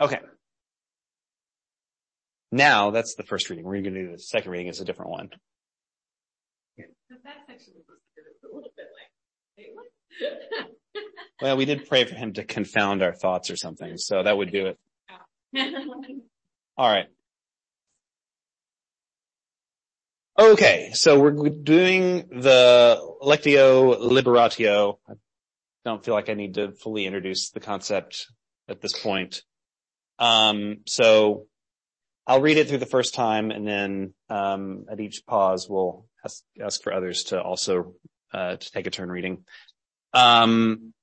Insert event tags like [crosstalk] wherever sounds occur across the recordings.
Okay. Now that's the first reading. We're going to do the second reading. It's a different one. well, we did pray for him to confound our thoughts or something, so that would do it. All right. Okay, so we're doing the Lectio Liberatio. I don't feel like I need to fully introduce the concept at this point. Um, so I'll read it through the first time and then um, at each pause we'll ask, ask for others to also uh, to take a turn reading. Um,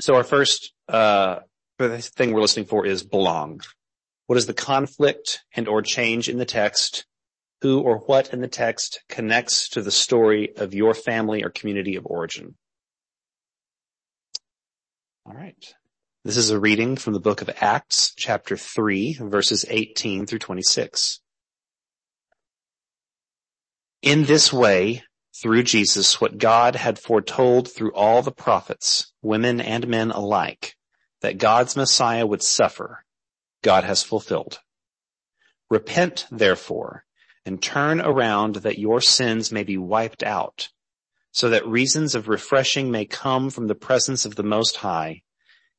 so our first uh, thing we're listening for is belong. What is the conflict and or change in the text? Who or what in the text connects to the story of your family or community of origin? All right. This is a reading from the book of Acts, chapter 3, verses 18 through 26. In this way, through Jesus, what God had foretold through all the prophets, women and men alike, that God's Messiah would suffer, God has fulfilled. Repent, therefore, and turn around that your sins may be wiped out, so that reasons of refreshing may come from the presence of the Most High,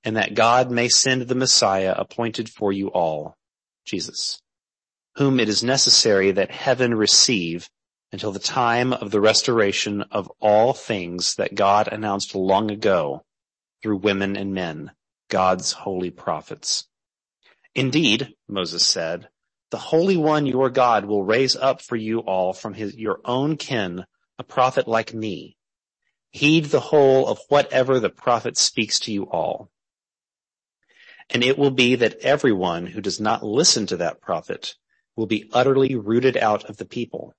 and that God may send the Messiah appointed for you all, Jesus, whom it is necessary that heaven receive until the time of the restoration of all things that God announced long ago through women and men, God's holy prophets. Indeed, Moses said, the Holy One your God will raise up for you all from his, your own kin a prophet like me. Heed the whole of whatever the prophet speaks to you all. And it will be that everyone who does not listen to that prophet will be utterly rooted out of the people.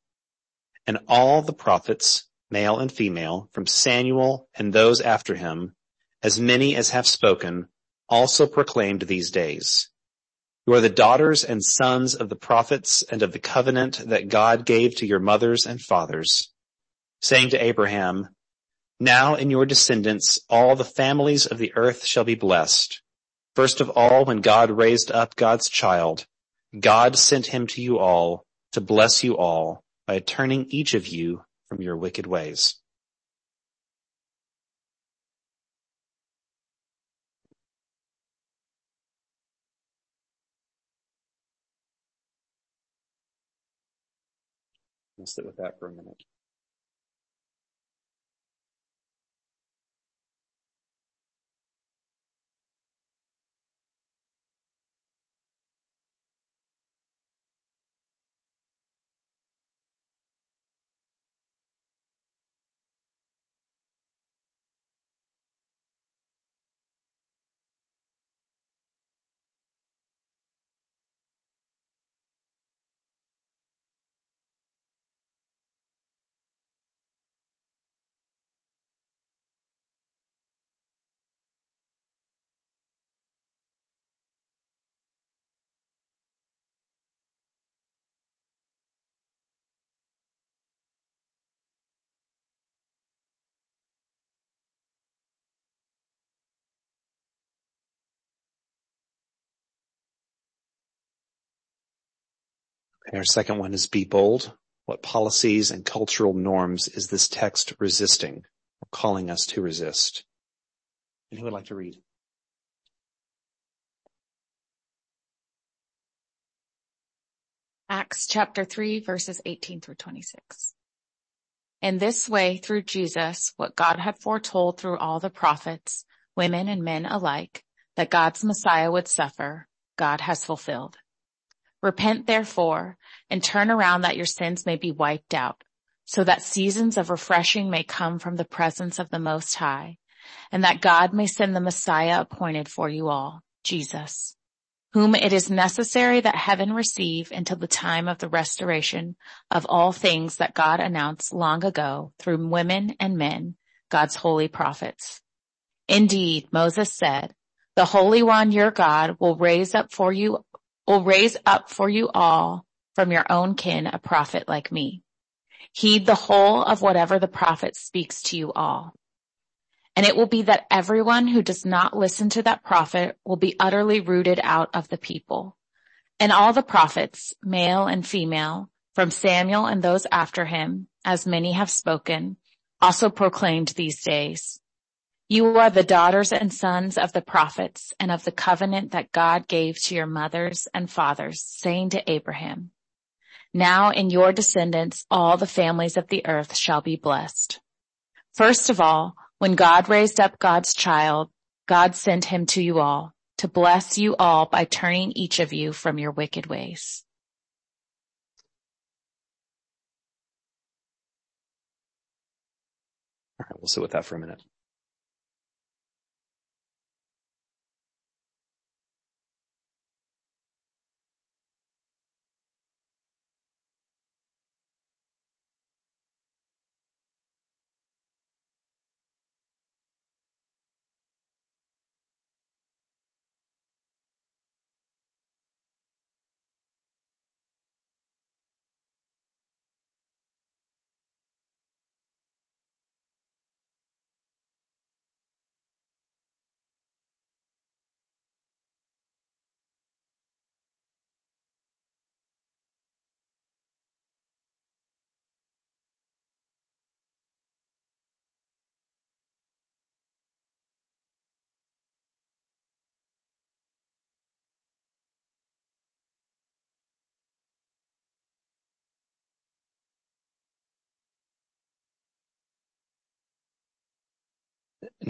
And all the prophets, male and female, from Samuel and those after him, as many as have spoken, also proclaimed these days. You are the daughters and sons of the prophets and of the covenant that God gave to your mothers and fathers, saying to Abraham, now in your descendants all the families of the earth shall be blessed. First of all, when God raised up God's child, God sent him to you all to bless you all by turning each of you from your wicked ways. I'll sit with that for a minute. Our second one is be bold. What policies and cultural norms is this text resisting or calling us to resist? And who would like to read? Acts chapter 3 verses 18 through 26. In this way, through Jesus, what God had foretold through all the prophets, women and men alike, that God's Messiah would suffer, God has fulfilled. Repent therefore and turn around that your sins may be wiped out so that seasons of refreshing may come from the presence of the Most High and that God may send the Messiah appointed for you all, Jesus, whom it is necessary that heaven receive until the time of the restoration of all things that God announced long ago through women and men, God's holy prophets. Indeed, Moses said, the Holy One, your God, will raise up for you will raise up for you all from your own kin a prophet like me. Heed the whole of whatever the prophet speaks to you all. And it will be that everyone who does not listen to that prophet will be utterly rooted out of the people. And all the prophets, male and female, from Samuel and those after him, as many have spoken, also proclaimed these days. You are the daughters and sons of the prophets and of the covenant that God gave to your mothers and fathers, saying to Abraham, now in your descendants, all the families of the earth shall be blessed. First of all, when God raised up God's child, God sent him to you all to bless you all by turning each of you from your wicked ways. All right, we'll sit with that for a minute.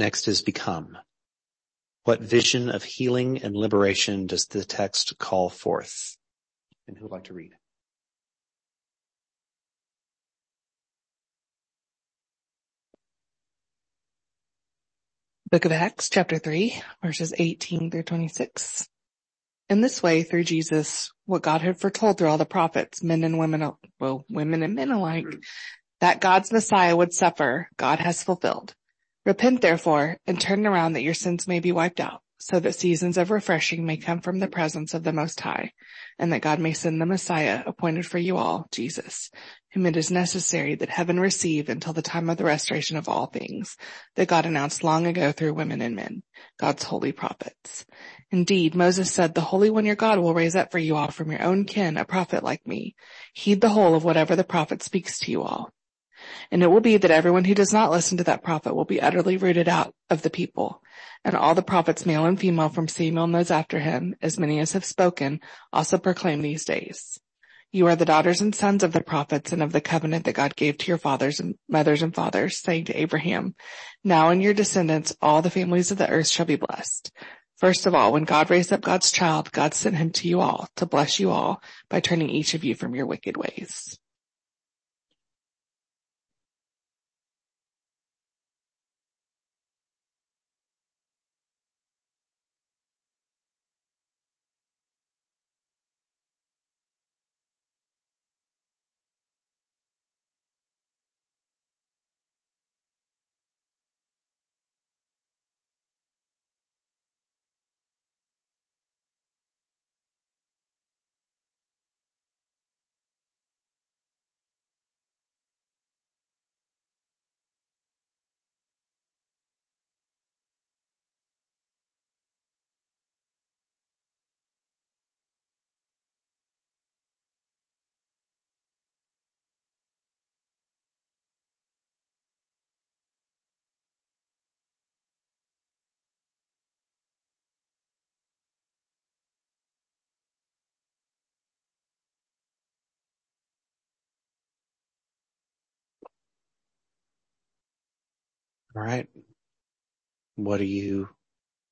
Next is become. What vision of healing and liberation does the text call forth? And who would like to read? Book of Acts, chapter 3, verses 18 through 26. In this way, through Jesus, what God had foretold through all the prophets, men and women, well, women and men alike, that God's Messiah would suffer, God has fulfilled. Repent therefore and turn around that your sins may be wiped out, so that seasons of refreshing may come from the presence of the Most High, and that God may send the Messiah appointed for you all, Jesus, whom it is necessary that heaven receive until the time of the restoration of all things that God announced long ago through women and men, God's holy prophets. Indeed, Moses said, the Holy One your God will raise up for you all from your own kin a prophet like me. Heed the whole of whatever the prophet speaks to you all. And it will be that everyone who does not listen to that prophet will be utterly rooted out of the people. And all the prophets, male and female, from Samuel and those after him, as many as have spoken, also proclaim these days. You are the daughters and sons of the prophets and of the covenant that God gave to your fathers and mothers and fathers, saying to Abraham, now in your descendants, all the families of the earth shall be blessed. First of all, when God raised up God's child, God sent him to you all to bless you all by turning each of you from your wicked ways. All right. What are you,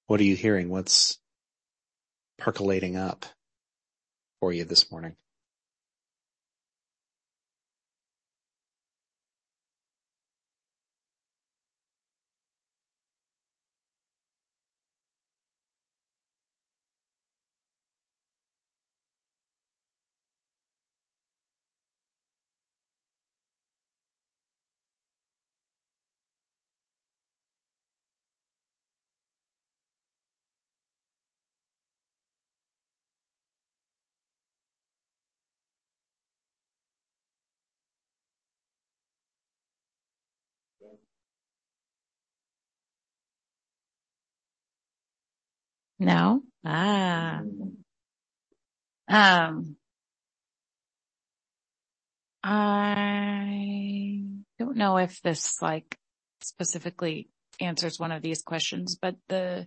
what are you hearing? What's percolating up for you this morning? No? Ah. Um, I don't know if this like specifically answers one of these questions, but the,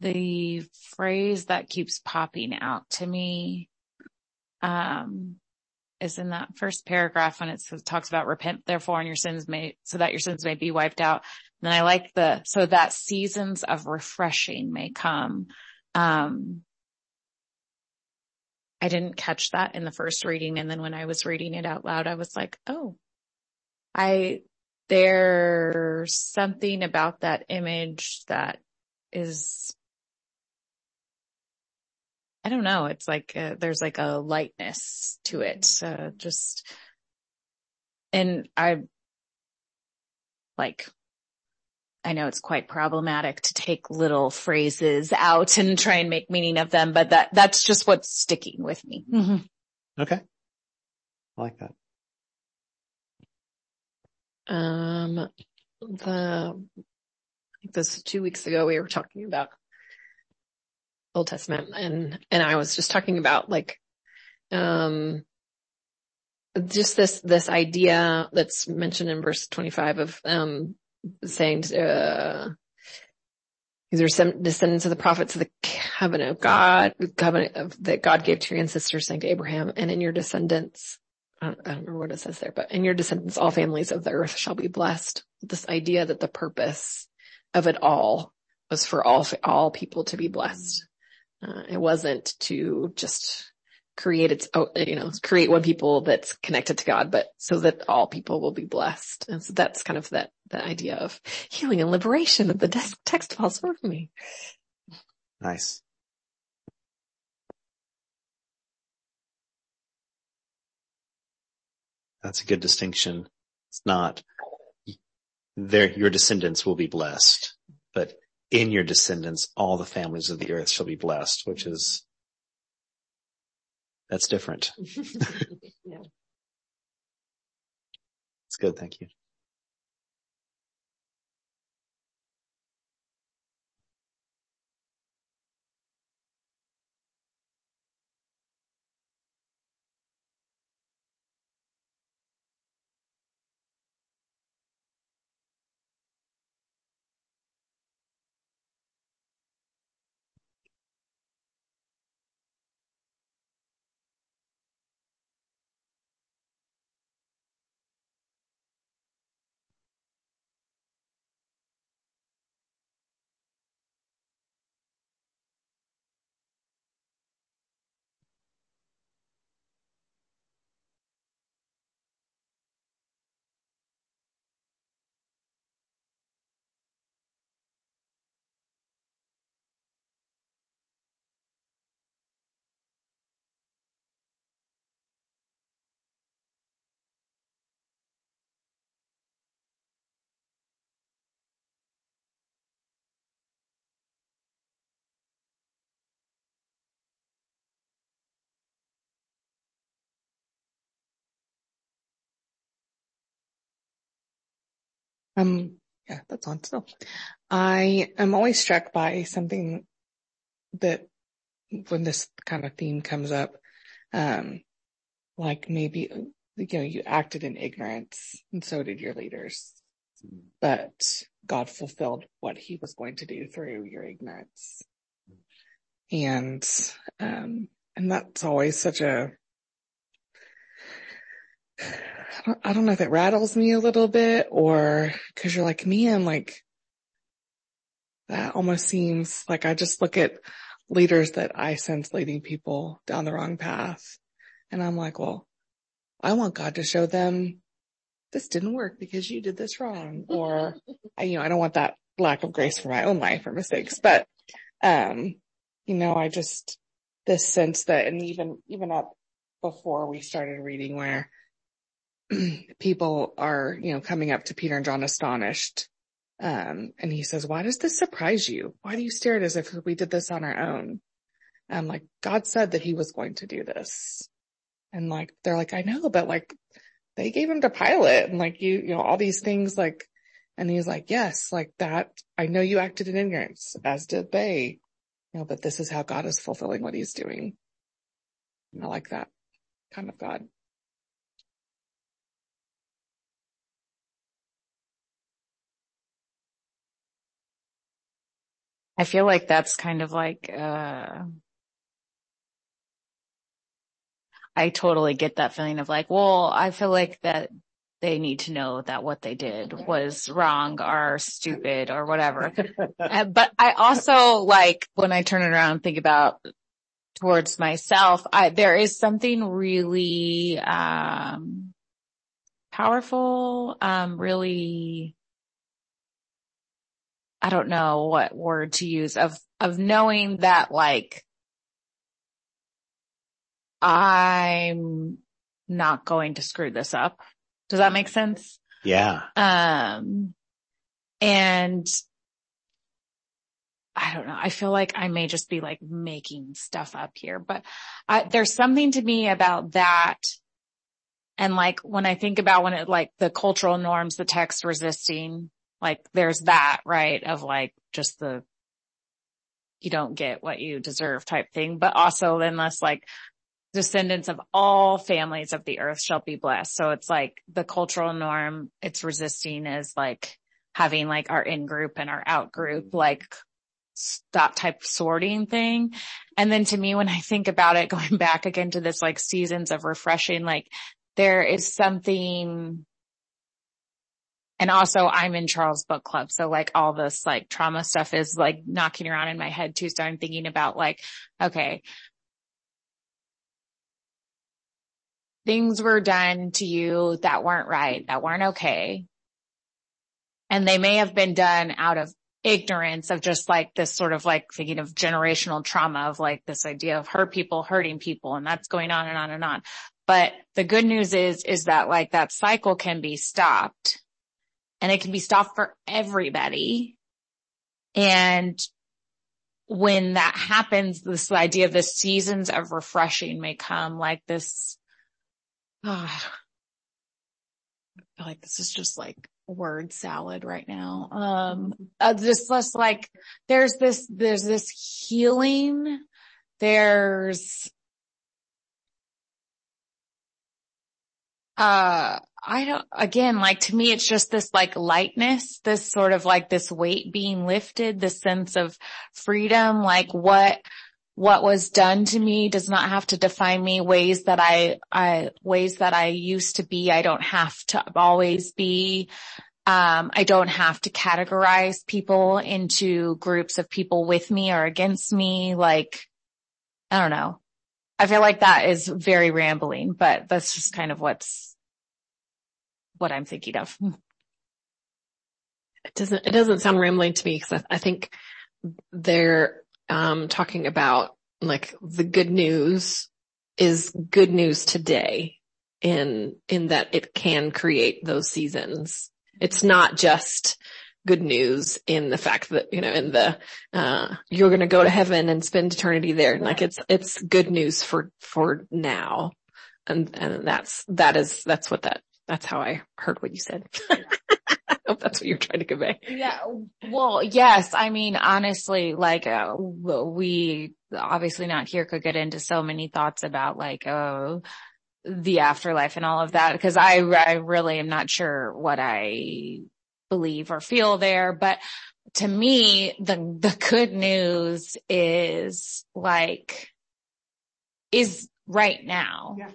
the phrase that keeps popping out to me, um, is in that first paragraph when it talks about repent therefore and your sins may, so that your sins may be wiped out. And I like the, so that seasons of refreshing may come. Um, I didn't catch that in the first reading. And then when I was reading it out loud, I was like, Oh, I, there's something about that image that is I don't know. It's like, uh, there's like a lightness to it. Uh, just, and I like, I know it's quite problematic to take little phrases out and try and make meaning of them, but that, that's just what's sticking with me. Mm-hmm. Okay. I like that. Um, the, I think this two weeks ago we were talking about Old Testament and, and I was just talking about like, um, just this, this idea that's mentioned in verse 25 of, um, saying, uh, these are some descendants of the prophets of the covenant of God, covenant of, that God gave to your ancestors saying to Abraham and in your descendants, I don't, I don't remember what it says there, but in your descendants, all families of the earth shall be blessed. This idea that the purpose of it all was for all, all people to be blessed. Uh, it wasn't to just create its, you know, create one people that's connected to God, but so that all people will be blessed. And so that's kind of that, that idea of healing and liberation of the text falls for me. Nice. That's a good distinction. It's not there, your descendants will be blessed, in your descendants, all the families of the earth shall be blessed, which is, that's different. [laughs] yeah. It's good. Thank you. Um, yeah, that's on still. I am always struck by something that when this kind of theme comes up, um, like maybe, you know, you acted in ignorance and so did your leaders, but God fulfilled what he was going to do through your ignorance. And, um, and that's always such a, I don't know if it rattles me a little bit or cause you're like, man, like that almost seems like I just look at leaders that I sense leading people down the wrong path. And I'm like, well, I want God to show them this didn't work because you did this wrong. [laughs] Or, I, you know, I don't want that lack of grace for my own life or mistakes, but, um, you know, I just, this sense that, and even, even up before we started reading where [clears throat] people are, you know, coming up to Peter and John astonished. Um, and he says, why does this surprise you? Why do you stare at us if we did this on our own? I'm like, God said that he was going to do this. And like, they're like, I know, but like they gave him to Pilate and like you, you know, all these things like, and he's like, yes, like that. I know you acted in ignorance as did they. You know, but this is how God is fulfilling what he's doing. I like that kind of God. I feel like that's kind of like, uh, I totally get that feeling of like, well, I feel like that they need to know that what they did was wrong or stupid or whatever. [laughs] Uh, but I also like when I turn it around and think about towards myself, I, there is something really, um, powerful, um, really, I don't know what word to use of, of knowing that like, I'm not going to screw this up. Does that make sense? Yeah. Um, and I don't know. I feel like I may just be like making stuff up here, but I, there's something to me about that. And like when I think about when it like the cultural norms, the text resisting, like there's that, right? Of like just the, you don't get what you deserve type thing, but also then less like descendants of all families of the earth shall be blessed. So it's like the cultural norm it's resisting is like having like our in group and our out group, mm-hmm. like that type of sorting thing. And then to me, when I think about it, [laughs] going back again to this like seasons of refreshing, like there is something and also I'm in Charles book club. So like all this like trauma stuff is like knocking around in my head too. So I'm thinking about like, okay, things were done to you that weren't right, that weren't okay. And they may have been done out of ignorance of just like this sort of like thinking of generational trauma of like this idea of hurt people hurting people and that's going on and on and on. But the good news is, is that like that cycle can be stopped and it can be stopped for everybody. And when that happens, this idea of the seasons of refreshing may come like this Oh, I feel like this is just like word salad right now. Um, uh, just less like there's this, there's this healing. There's, uh, I don't, again, like to me, it's just this like lightness, this sort of like this weight being lifted, this sense of freedom, like what, what was done to me does not have to define me ways that I, I, ways that I used to be. I don't have to always be. Um, I don't have to categorize people into groups of people with me or against me. Like, I don't know. I feel like that is very rambling, but that's just kind of what's, what I'm thinking of. It doesn't, it doesn't sound rambling to me because I, I think there um, talking about like the good news is good news today in, in that it can create those seasons. It's not just good news in the fact that, you know, in the, uh, you're going to go to heaven and spend eternity there. And Like it's, it's good news for, for now. And, and that's, that is, that's what that, that's how I heard what you said. [laughs] I hope that's what you're trying to convey. Yeah. Well, yes. I mean, honestly, like, uh, we obviously not here could get into so many thoughts about like, oh, the afterlife and all of that because I, I really am not sure what I believe or feel there, but to me, the, the good news is like, is right now. Yeah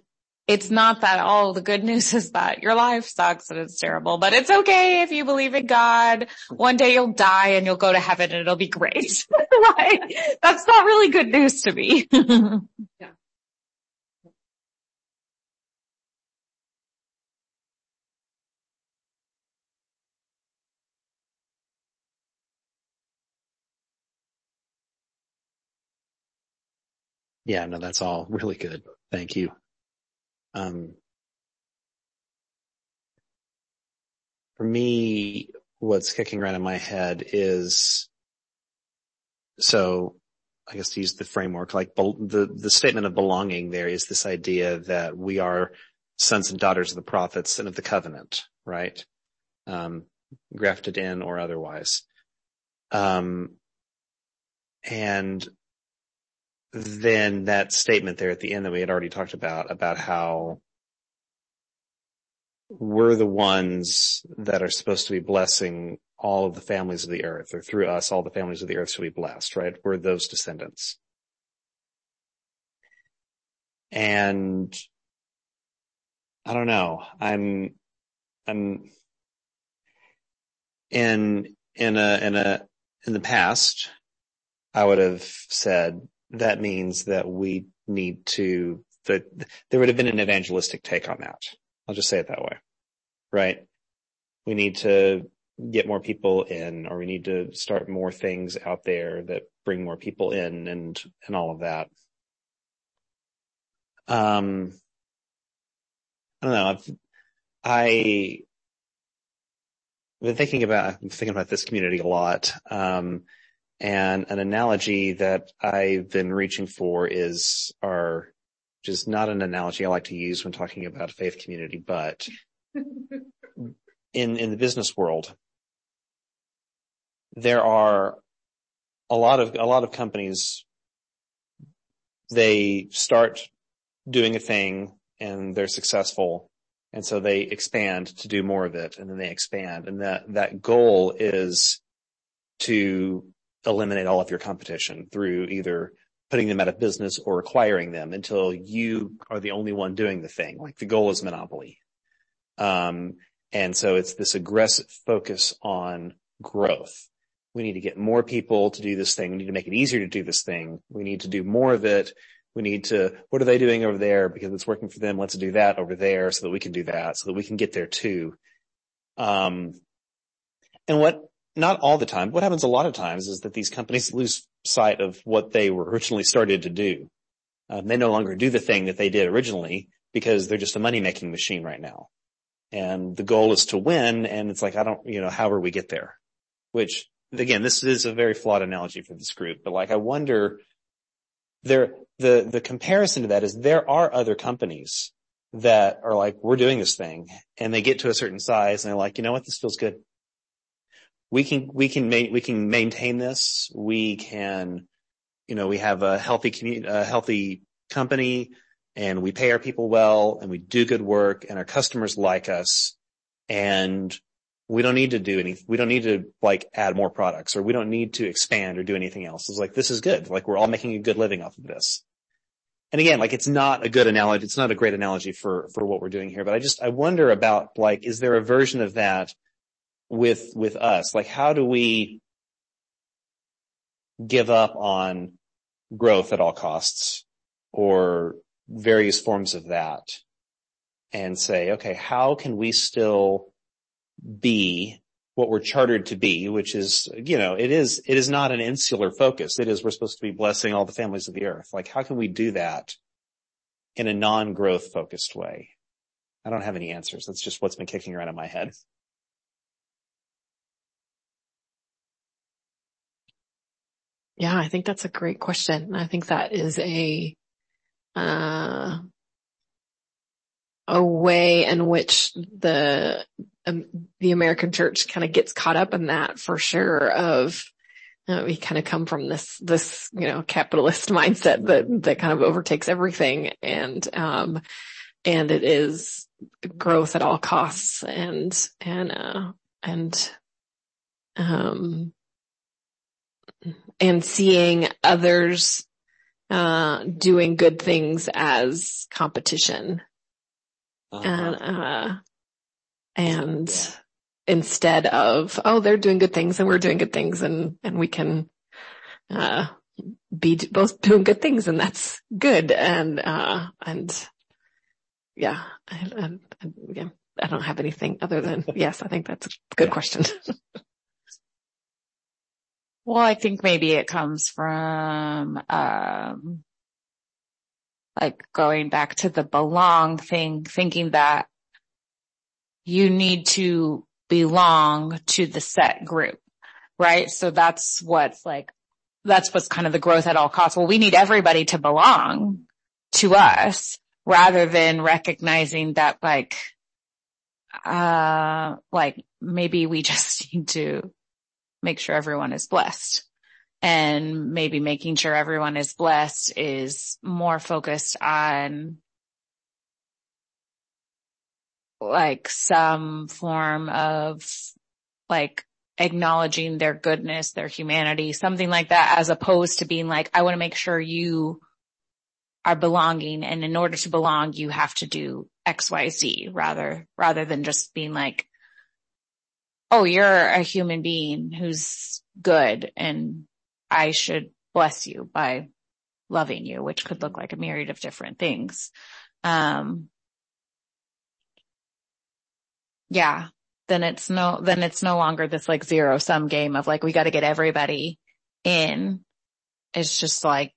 it's not that, oh, the good news is that your life sucks and it's terrible, but it's okay if you believe in God. One day you'll die and you'll go to heaven and it'll be great. [laughs] like, that's not really good news to me. [laughs] yeah. No, that's all really good. Thank you. Um, for me, what's kicking around in my head is, so I guess to use the framework, like the, the statement of belonging there is this idea that we are sons and daughters of the prophets and of the covenant, right? Um, grafted in or otherwise. Um, and then that statement there at the end that we had already talked about, about how we're the ones that are supposed to be blessing all of the families of the earth, or through us, all the families of the earth shall be blessed, right? We're those descendants. And I don't know. I'm, I'm in, in a, in a, in the past, I would have said that means that we need to, that there would have been an evangelistic take on that. I'll just say it that way, right? We need to get more people in, or we need to start more things out there that bring more people in and, and all of that. Um, I don't know. I've, I, I've been thinking about, I'm thinking about this community a lot. Um, and an analogy that I've been reaching for is our, which is not an analogy I like to use when talking about a faith community, but [laughs] in, in the business world, there are a lot of, a lot of companies, they start doing a thing and they're successful. And so they expand to do more of it and then they expand. And that, that goal is to eliminate all of your competition through either putting them out of business or acquiring them until you are the only one doing the thing. Like the goal is monopoly. Um, and so it's this aggressive focus on growth. We need to get more people to do this thing. We need to make it easier to do this thing. We need to do more of it. We need to, what are they doing over there? Because it's working for them. Let's do that over there so that we can do that so that we can get there too. Um, and what not all the time. What happens a lot of times is that these companies lose sight of what they were originally started to do. Um, they no longer do the thing that they did originally because they're just a money making machine right now. And the goal is to win. And it's like, I don't, you know, however we get there, which again, this is a very flawed analogy for this group, but like, I wonder there, the, the comparison to that is there are other companies that are like, we're doing this thing and they get to a certain size and they're like, you know what? This feels good we can, we can, ma- we can maintain this. We can, you know, we have a healthy community, a healthy company and we pay our people well and we do good work and our customers like us and we don't need to do any, we don't need to like add more products or we don't need to expand or do anything else. It's like, this is good. Like we're all making a good living off of this. And again, like it's not a good analogy. It's not a great analogy for, for what we're doing here, but I just, I wonder about like, is there a version of that with, with us? Like how do we give up on growth at all costs or various forms of that and say, okay, how can we still be what we're chartered to be, which is, you know, it is, it is not an insular focus. It is, we're supposed to be blessing all the families of the earth. Like, how can we do that in a non-growth focused way? I don't have any answers. That's just what's been kicking around in my head. Yeah, I think that's a great question. I think that is a, uh, a way in which the, um, the American church kind of gets caught up in that for sure of, we kind of come from this, this, you know, capitalist [laughs] mindset that, that kind of overtakes everything. And, um, and it is growth at all costs and, and, uh, and, um, and seeing others uh, doing good things as competition. Uh-huh. And, uh, and yeah. instead of, oh, they're doing good things and we're doing good things and, and we can, uh, be both doing good things and that's good. And, uh, and yeah, I, I, I, I don't have anything other than, [laughs] yes, I think that's a good question. [laughs] Well, I think maybe it comes from, um, like going back to the belong thing, thinking that you need to belong to the set group, right? So that's what's like, that's what's kind of the growth at all costs. Well, we need everybody to belong to us rather than recognizing that like, uh, like maybe we [laughs] just need to make sure everyone is blessed and maybe making sure everyone is blessed is more focused on like some form of like acknowledging their goodness, their humanity, something like that, as opposed to being like, I want to make sure you are belonging. And in order to belong, you have to do X, Y, Z rather, rather than just being like, Oh, you're a human being who's good and I should bless you by loving you, which could look like a myriad of different things. Um, yeah, then it's no, then it's no longer this like zero sum game of like, we got to get everybody in. It's just like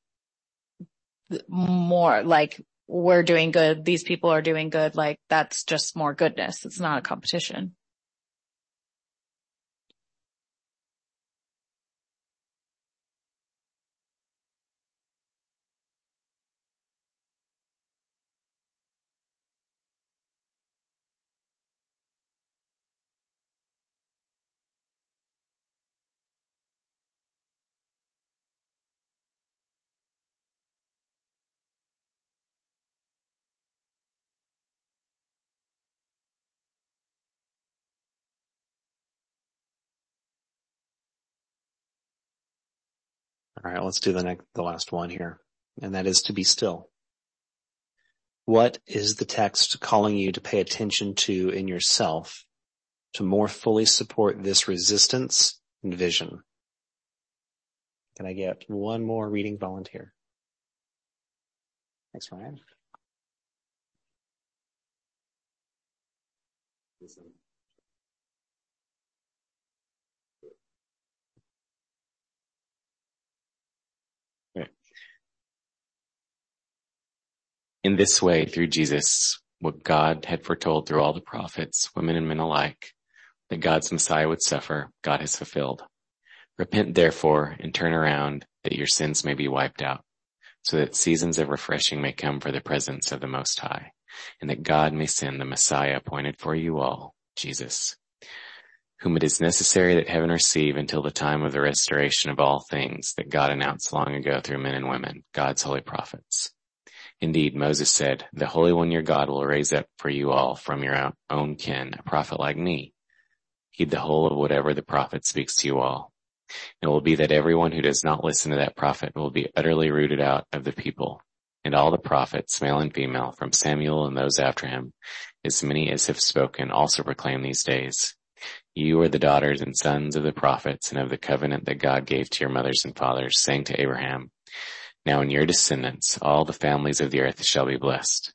more like we're doing good. These people are doing good. Like that's just more goodness. It's not a competition. All right, let's do the next, the last one here, and that is to be still. What is the text calling you to pay attention to in yourself to more fully support this resistance and vision? Can I get one more reading volunteer? Thanks, Ryan. In this way, through Jesus, what God had foretold through all the prophets, women and men alike, that God's Messiah would suffer, God has fulfilled. Repent therefore and turn around that your sins may be wiped out, so that seasons of refreshing may come for the presence of the Most High, and that God may send the Messiah appointed for you all, Jesus, whom it is necessary that heaven receive until the time of the restoration of all things that God announced long ago through men and women, God's holy prophets Indeed, Moses said, the Holy One your God will raise up for you all from your own kin a prophet like me. Heed the whole of whatever the prophet speaks to you all. It will be that everyone who does not listen to that prophet will be utterly rooted out of the people. And all the prophets, male and female, from Samuel and those after him, as many as have spoken, also proclaim these days. You are the daughters and sons of the prophets and of the covenant that God gave to your mothers and fathers, saying to Abraham, now in your descendants, all the families of the earth shall be blessed.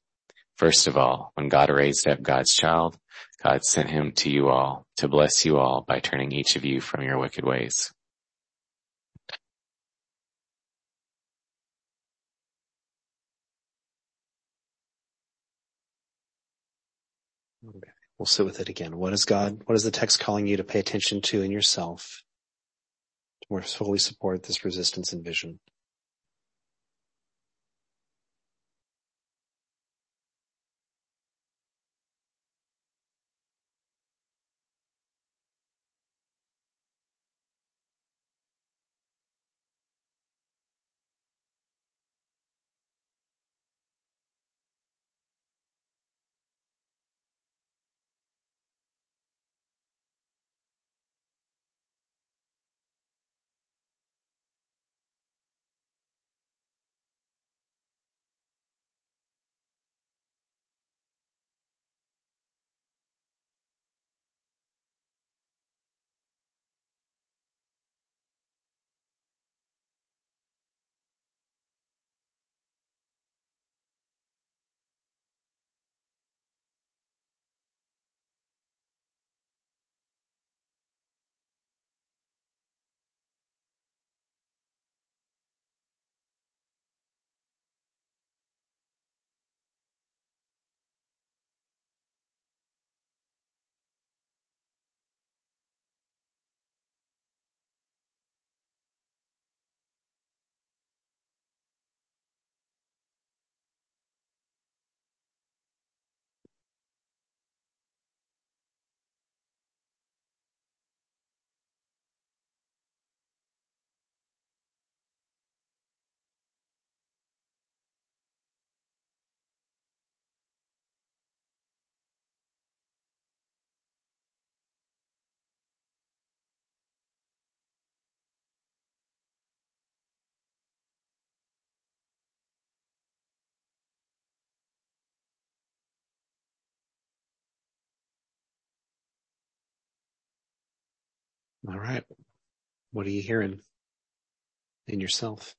First of all, when God raised up God's child, God sent him to you all to bless you all by turning each of you from your wicked ways. Okay. We'll sit with it again. What is God, what is the text calling you to pay attention to in yourself to more fully support this resistance and vision? All right. What are you hearing in yourself?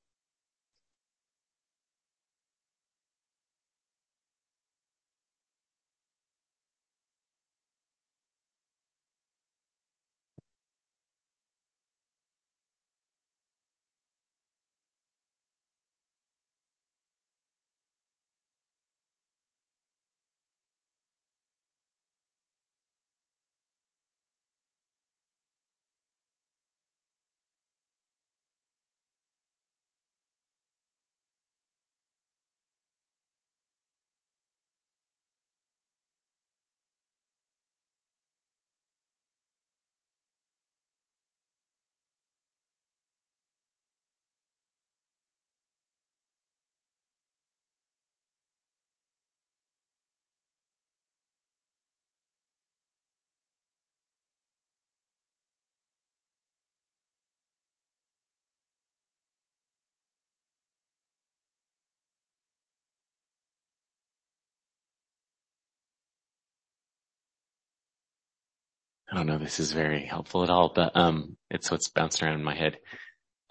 I don't know if this is very helpful at all, but um, it's what's bounced around in my head.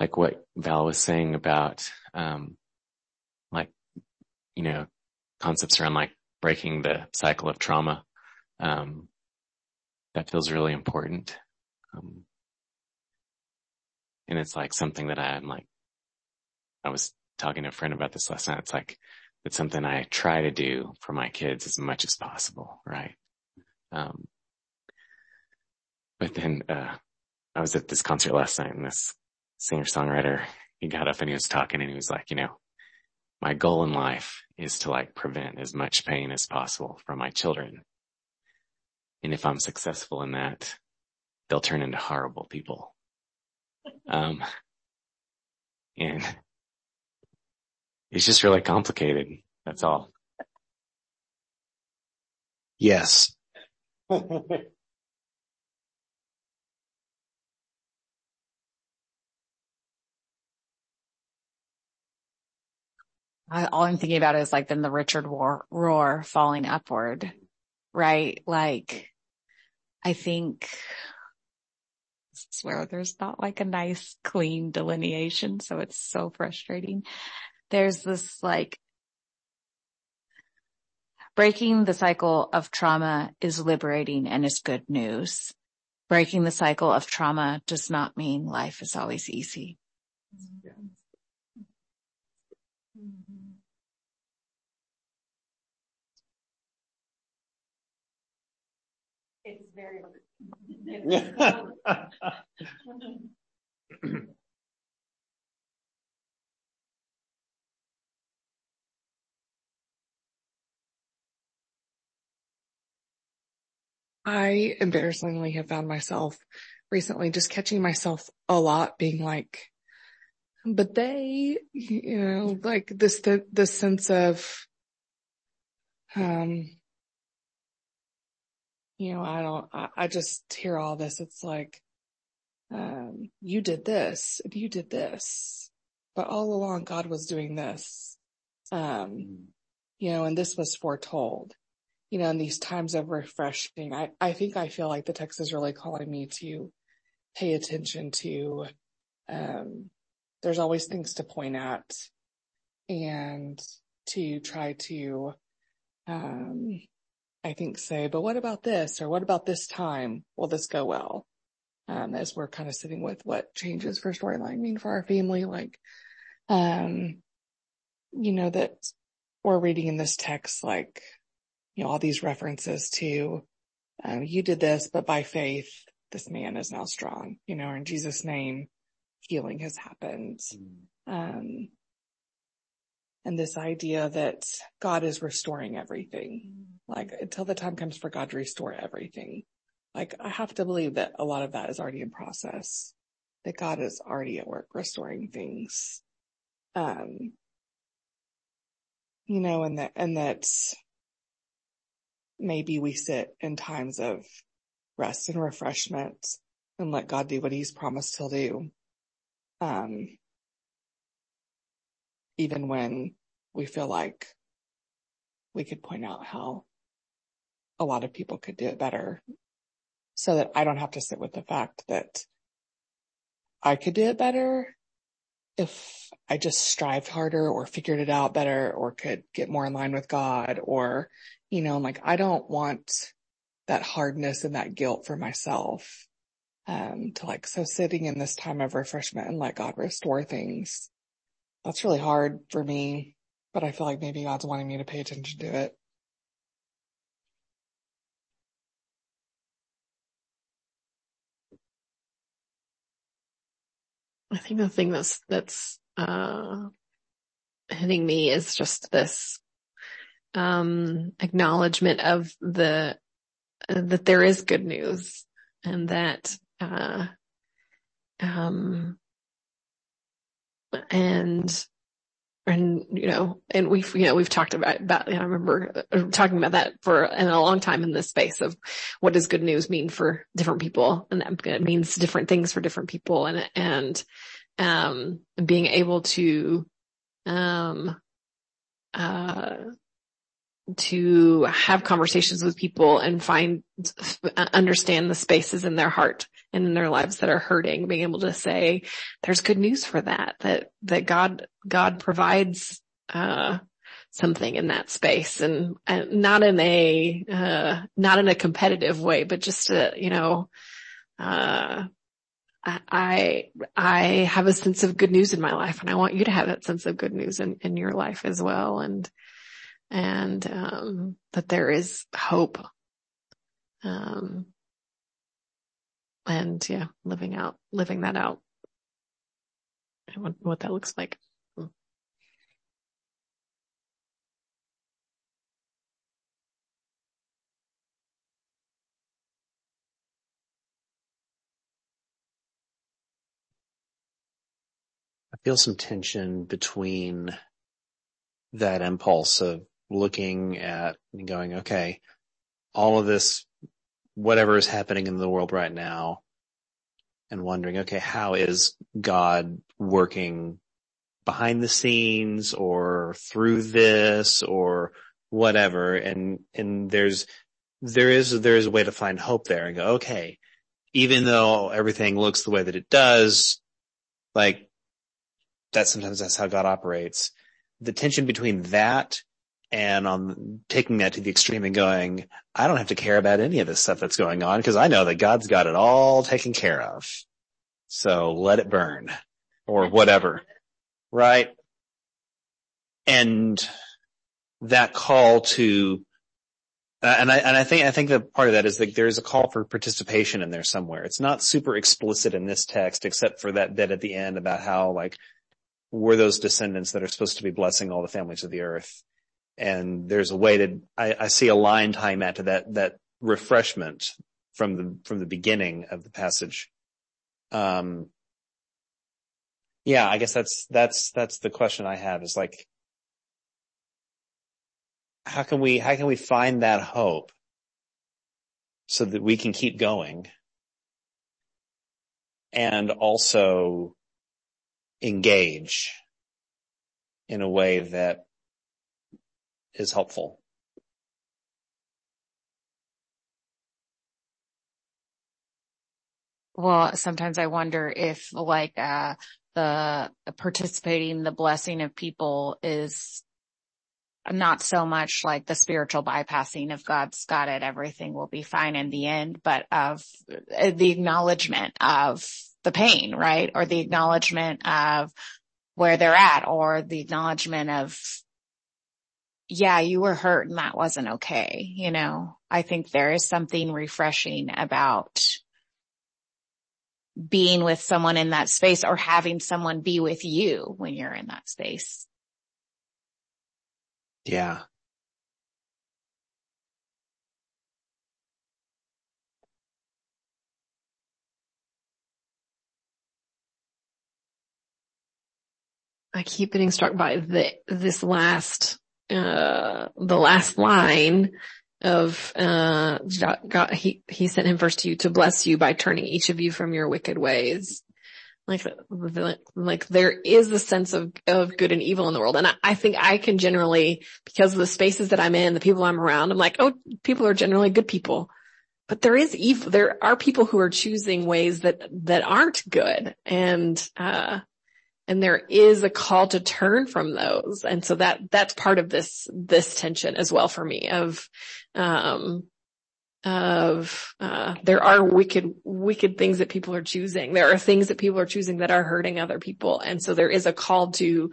Like what Val was saying about, um, like, you know, concepts around like breaking the cycle of trauma. Um, that feels really important. Um, and it's like something that I'm like, I was talking to a friend about this last night. It's like, it's something I try to do for my kids as much as possible. Right. Um, but then, uh, I was at this concert last night and this singer songwriter, he got up and he was talking and he was like, you know, my goal in life is to like prevent as much pain as possible from my children. And if I'm successful in that, they'll turn into horrible people. [laughs] Um, and it's just really complicated. That's all. Yes. [laughs] I, all I'm thinking about is like then the Richard war, Rohr falling upward, right? Like, I think this is where there's not like a nice clean delineation. So it's so frustrating. There's this like breaking the cycle of trauma is liberating and is good news. Breaking the cycle of trauma does not mean life is always easy. Mm-hmm. It's very. I embarrassingly have found myself recently just catching myself a lot being like, but they, you know, like this, the, the sense of, um, you know, I don't, I, I just hear all this. It's like, um, you did this and you did this, but all along God was doing this. Um, you know, and this was foretold, you know, in these times of refreshing, I, I think I feel like the text is really calling me to pay attention to, um, there's always things to point at and to try to, um, I think say, but what about this or what about this time? Will this go well? Um, as we're kind of sitting with what changes for storyline mean for our family, like, um, you know, that we're reading in this text, like, you know, all these references to, um, you did this, but by faith, this man is now strong, you know, in Jesus name, healing has happened. Um, and this idea that God is restoring everything, like until the time comes for God to restore everything. Like I have to believe that a lot of that is already in process, that God is already at work restoring things. Um, you know, and that, and that maybe we sit in times of rest and refreshment and let God do what he's promised he'll do. Um, even when we feel like we could point out how a lot of people could do it better so that I don't have to sit with the fact that I could do it better if I just strived harder or figured it out better or could get more in line with God or, you know, like I don't want that hardness and that guilt for myself. Um, to like, so sitting in this time of refreshment and let God restore things. That's really hard for me, but I feel like maybe God's wanting me to pay attention to it. I think the thing that's, that's, uh, hitting me is just this, um, acknowledgement of the, uh, that there is good news and that, uh, um, and, and, you know, and we've, you know, we've talked about, about, you know, I remember uh, talking about that for in a long time in this space of what does good news mean for different people? And that means different things for different people and, and, um, being able to, um, uh, to have conversations with people and find, understand the spaces in their heart and in their lives that are hurting, being able to say, there's good news for that, that, that God, God provides, uh, something in that space and, and not in a, uh, not in a competitive way, but just a, you know, uh, I, I have a sense of good news in my life and I want you to have that sense of good news in, in your life as well. And, and, um, that there is hope. Um, and yeah, living out, living that out. What, what that looks like. I feel some tension between that impulse of looking at and going, okay, all of this, whatever is happening in the world right now and wondering, okay, how is God working behind the scenes or through this or whatever? And, and there's, there is, there is a way to find hope there and go, okay, even though everything looks the way that it does, like that sometimes that's how God operates. The tension between that and on taking that to the extreme and going, I don't have to care about any of this stuff that's going on because I know that God's got it all taken care of. So let it burn or whatever. Right. And that call to, uh, and I, and I think, I think that part of that is that there's a call for participation in there somewhere. It's not super explicit in this text, except for that bit at the end about how like, we're those descendants that are supposed to be blessing all the families of the earth. And there's a way to, I, I see a line that to that, that refreshment from the, from the beginning of the passage. Um, yeah, I guess that's, that's, that's the question I have is like, how can we, how can we find that hope so that we can keep going and also engage in a way that is helpful. Well, sometimes I wonder if like, uh, the participating, the blessing of people is not so much like the spiritual bypassing of God's got it, everything will be fine in the end, but of uh, the acknowledgement of the pain, right? Or the acknowledgement of where they're at or the acknowledgement of, yeah, you were hurt and that wasn't okay. You know, I think there is something refreshing about being with someone in that space or having someone be with you when you're in that space. Yeah. I keep getting struck by the, this last, uh, the last line of, uh, God, he, he sent him first to you to bless you by turning each of you from your wicked ways. Like, like there is a sense of, of good and evil in the world. And I, I think I can generally, because of the spaces that I'm in, the people I'm around, I'm like, oh, people are generally good people. but there is evil. There are people who are choosing ways that, that aren't good. And, uh, and there is a call to turn from those. And so that, that's part of this, this tension as well for me of, um, of, uh, there are wicked, wicked things that people are choosing. There are things that people are choosing that are hurting other people. And so there is a call to,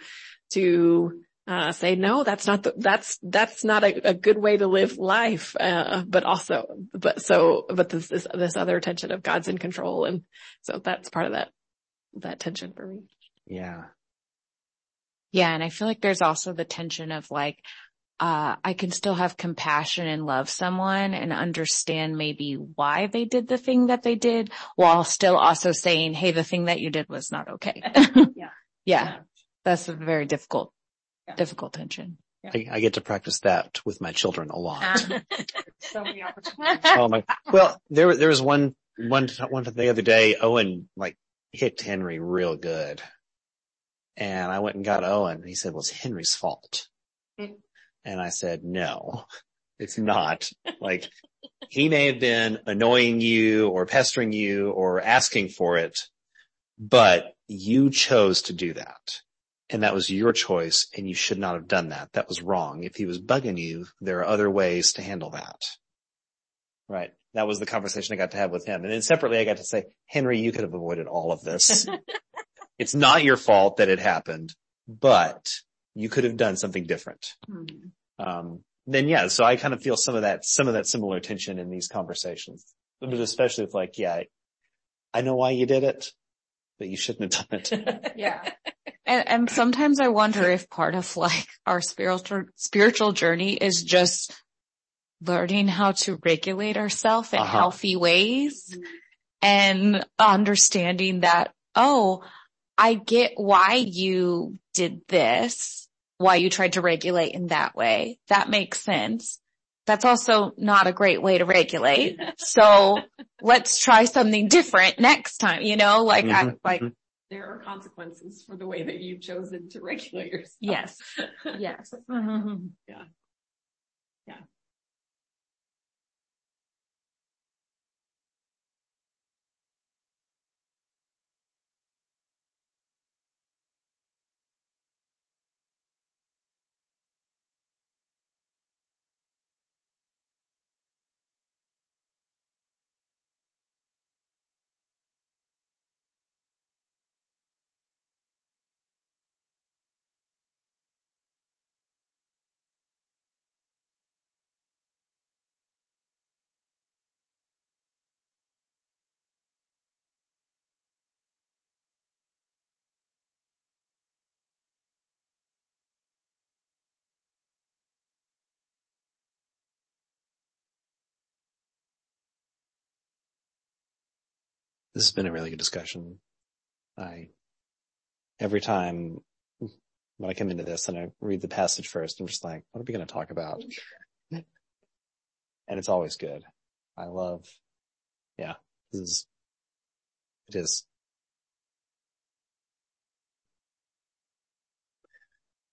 to, uh, say, no, that's not the, that's, that's not a, a good way to live life. Uh, but also, but so, but this, this, this other tension of God's in control. And so that's part of that, that tension for me. Yeah. Yeah. And I feel like there's also the tension of like, uh, I can still have compassion and love someone and understand maybe why they did the thing that they did while still also saying, Hey, the thing that you did was not okay. [laughs] Yeah. [laughs] yeah. That's a very difficult, yeah. difficult tension. Yeah. I, I, get to practice that with my children a lot. [laughs] so many opportunities. oh my, well, there, there was one, one, one the other day, Owen like hit Henry real good. And I went and got Owen. He said, well, it's Henry's fault. Mm. And I said, no, it's not. like he may have been annoying you or pestering you or asking for it, but you chose to do that. And that was your choice and you should not have done that. That was wrong. If he was bugging you, there are other ways to handle that. Right. That was the conversation I got to have with him. And then separately I got to say, Henry, you could have avoided all of this. [laughs] it's not your fault that it happened, but you could have done something different. Mm-hmm. Um, then yeah, so I kind of feel some of that, some of that similar tension in these conversations, but especially with like, yeah, I, I know why you did it, but you shouldn't have done it. [laughs] yeah. And, and sometimes I wonder if part of like our spiritual, spiritual journey is just learning how to regulate ourselves in uh-huh. healthy ways and understanding that, oh, I get why you did this, why you tried to regulate in that way. That makes sense. That's also not a great way to regulate. [laughs] So let's try something different next time, you know, like mm-hmm. I, like mm-hmm. there are consequences for the way that you've chosen to regulate yourself. Yes. [laughs] yes. Mm-hmm. Yeah. Yeah. This has been a really good discussion. I, every time when I come into this and I read the passage first, I'm just like, what are we going to talk about? and it's always good. I love, yeah, this is, it is